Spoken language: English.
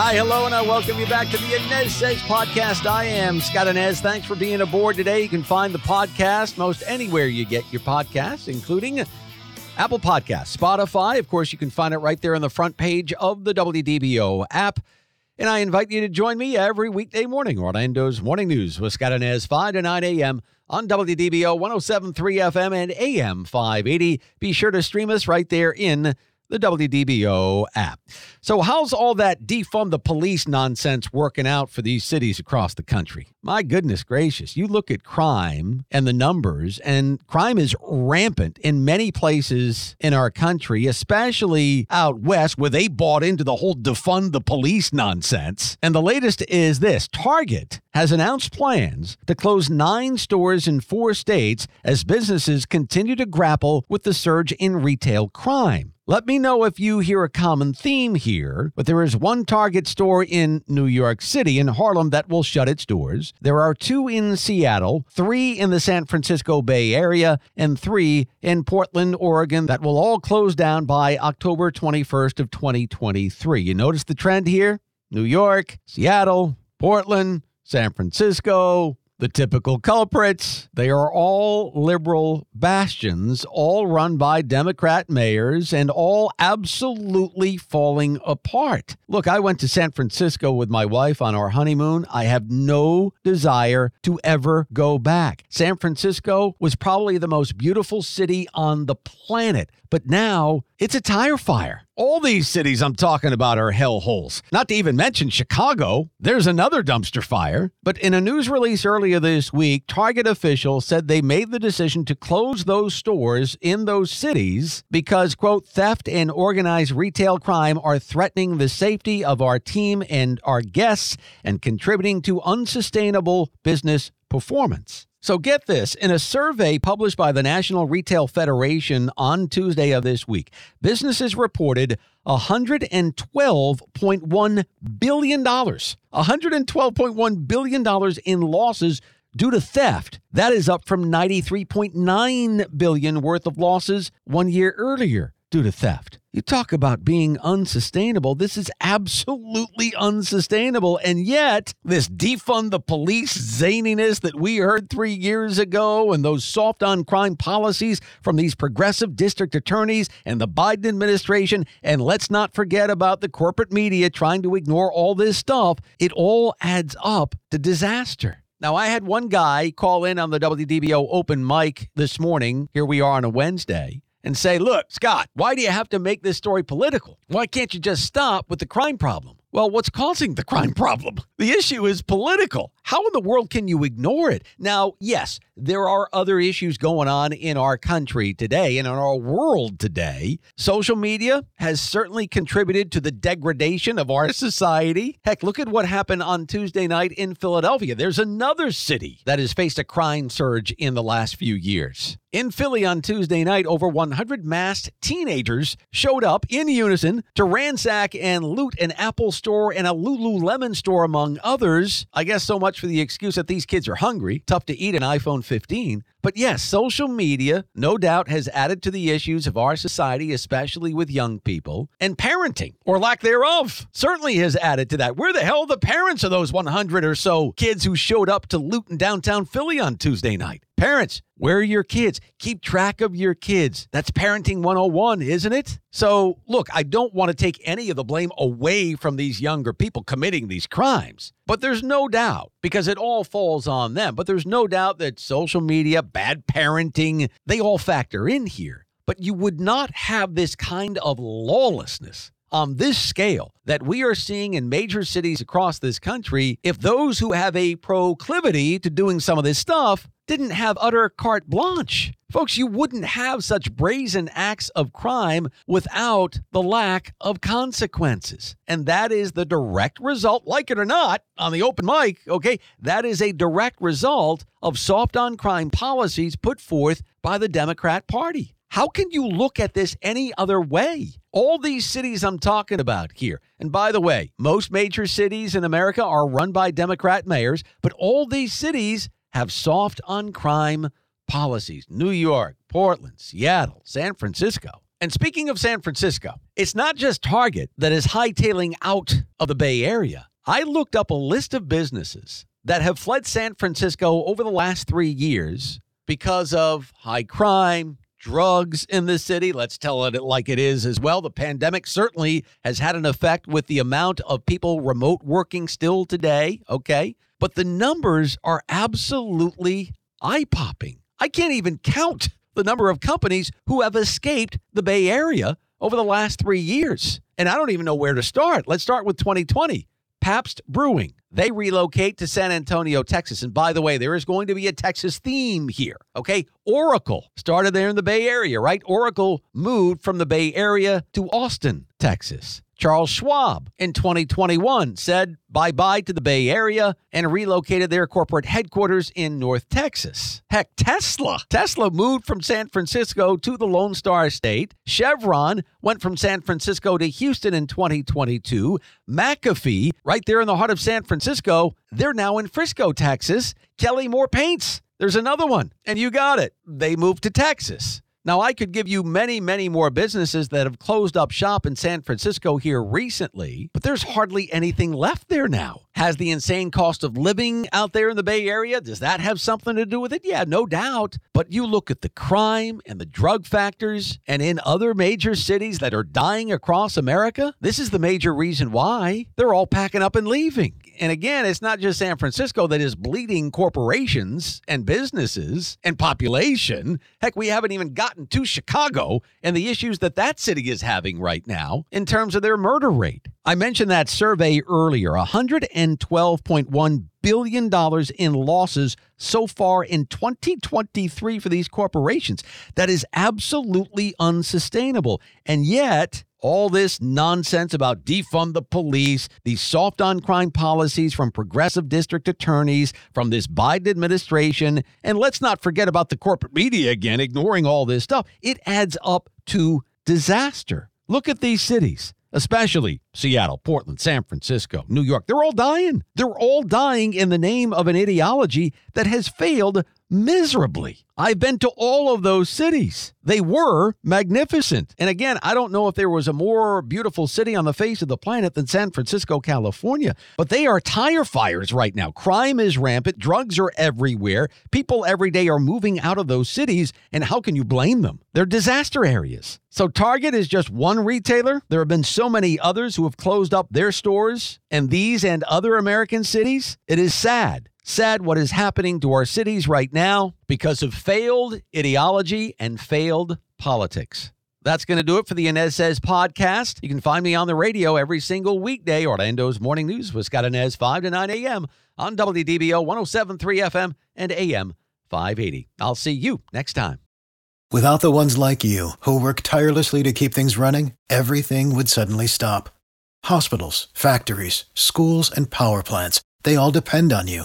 Hi, hello, and I welcome you back to the Anez Sez podcast. I am Scott Anez. Thanks for being aboard today. You can find the podcast most anywhere you get your podcasts, including Apple Podcasts, Spotify. Of course, you can find it right there on the front page of the WDBO app. And I invite you to join me every weekday morning, Orlando's Morning News with Scott Anez, 5 to 9 a.m. on WDBO 1073 FM and AM 580. Be sure to stream us right there in the WDBO app. So, how's all that defund the police nonsense working out for these cities across the country? My goodness gracious, you look at crime and the numbers, and crime is rampant in many places in our country, especially out west where they bought into the whole defund the police nonsense. And the latest is this Target has announced plans to close nine stores in four states as businesses continue to grapple with the surge in retail crime. Let me know if you hear a common theme here, but there is one Target store in New York City, in Harlem, that will shut its doors. There are two in Seattle, three in the San Francisco Bay Area, and three in Portland, Oregon, that will all close down by October 21st of 2023. You notice the trend here? New York, Seattle, Portland, San Francisco, the typical culprits. They are all liberal bastions, all run by Democrat mayors, and all absolutely falling apart. Look, I went to San Francisco with my wife on our honeymoon. I have no desire to ever go back. San Francisco was probably the most beautiful city on the planet, but now it's a tire fire. All these cities I'm talking about are hellholes. Not to even mention Chicago. There's another dumpster fire. But in a news release earlier this week, Target officials said they made the decision to close those stores in those cities because, quote, theft and organized retail crime are threatening the safety of our team and our guests and contributing to unsustainable business performance. So get this in a survey published by the National Retail Federation on Tuesday of this week, businesses reported $112.1 billion, $112.1 billion in losses due to theft. That is up from 93.9 billion worth of losses one year earlier due to theft. You talk about being unsustainable. This is absolutely unsustainable. And yet, this defund the police zaniness that we heard three years ago and those soft on crime policies from these progressive district attorneys and the Biden administration, and let's not forget about the corporate media trying to ignore all this stuff, it all adds up to disaster. Now, I had one guy call in on the WDBO open mic this morning. Here we are on a Wednesday and say, look, Scott, why do you have to make this story political? Why can't you just stop with the crime problem? Well, what's causing the crime problem? The issue is political. How in the world can you ignore it? Now, yes, there are other issues going on in our country today and in our world today. Social media has certainly contributed to the degradation of our society. Heck, look at what happened on Tuesday night in Philadelphia. There's another city that has faced a crime surge in the last few years. In Philly on Tuesday night, over 100 masked teenagers showed up in unison to ransack and loot an Apple store and a Lululemon store, among others. I guess so much for the excuse that these kids are hungry. Tough to eat an iPhone 15. But yes, social media, no doubt, has added to the issues of our society, especially with young people. And parenting, or lack thereof, certainly has added to that. Where the hell are the parents of those 100 or so kids who showed up to loot in downtown Philly on Tuesday night? Parents, where are your kids? Keep track of your kids. That's parenting 101, isn't it? So, look, I don't want to take any of the blame away from these younger people committing these crimes, but there's no doubt because it all falls on them. But there's no doubt that social media, bad parenting, they all factor in here. But you would not have this kind of lawlessness on this scale that we are seeing in major cities across this country if those who have a proclivity to doing some of this stuff didn't have utter carte blanche. Folks, you wouldn't have such brazen acts of crime without the lack of consequences. And that is the direct result, like it or not, on the open mic, okay? That is a direct result of soft on crime policies put forth by the Democrat Party. How can you look at this any other way? All these cities I'm talking about here, and by the way, most major cities in America are run by Democrat mayors, but all these cities have soft on crime policies New York, Portland, Seattle, San Francisco. And speaking of San Francisco, it's not just Target that is hightailing out of the Bay Area. I looked up a list of businesses that have fled San Francisco over the last three years because of high crime, drugs in the city. Let's tell it like it is as well. The pandemic certainly has had an effect with the amount of people remote working still today, okay? But the numbers are absolutely eye popping. I can't even count the number of companies who have escaped the Bay Area over the last three years. And I don't even know where to start. Let's start with 2020. Pabst Brewing. They relocate to San Antonio, Texas. And by the way, there is going to be a Texas theme here. Okay. Oracle started there in the Bay Area, right? Oracle moved from the Bay Area to Austin, Texas. Charles Schwab in 2021 said bye bye to the Bay Area and relocated their corporate headquarters in North Texas. Heck, Tesla. Tesla moved from San Francisco to the Lone Star State. Chevron went from San Francisco to Houston in 2022. McAfee, right there in the heart of San Francisco, they're now in Frisco, Texas. Kelly-Moore Paints. There's another one. And you got it. They moved to Texas. Now, I could give you many, many more businesses that have closed up shop in San Francisco here recently, but there's hardly anything left there now. Has the insane cost of living out there in the Bay Area, does that have something to do with it? Yeah, no doubt. But you look at the crime and the drug factors, and in other major cities that are dying across America, this is the major reason why they're all packing up and leaving. And again, it's not just San Francisco that is bleeding corporations and businesses and population. Heck, we haven't even gotten to Chicago and the issues that that city is having right now in terms of their murder rate. I mentioned that survey earlier $112.1 billion dollars in losses so far in 2023 for these corporations. That is absolutely unsustainable. And yet, all this nonsense about defund the police, these soft on crime policies from progressive district attorneys, from this Biden administration, and let's not forget about the corporate media again, ignoring all this stuff. It adds up to disaster. Look at these cities, especially Seattle, Portland, San Francisco, New York. They're all dying. They're all dying in the name of an ideology that has failed miserably. I've been to all of those cities. They were magnificent. And again, I don't know if there was a more beautiful city on the face of the planet than San Francisco, California, but they are tire fires right now. Crime is rampant, drugs are everywhere. People every day are moving out of those cities, and how can you blame them? They're disaster areas. So Target is just one retailer. There have been so many others who have closed up their stores, and these and other American cities. It is sad sad what is happening to our cities right now because of failed ideology and failed politics. That's going to do it for the Anez Sez podcast. You can find me on the radio every single weekday, Orlando's Morning News with Scott Anez, 5 to 9 a.m. on WDBO 1073 FM and AM 580. I'll see you next time. Without the ones like you, who work tirelessly to keep things running, everything would suddenly stop. Hospitals, factories, schools, and power plants, they all depend on you.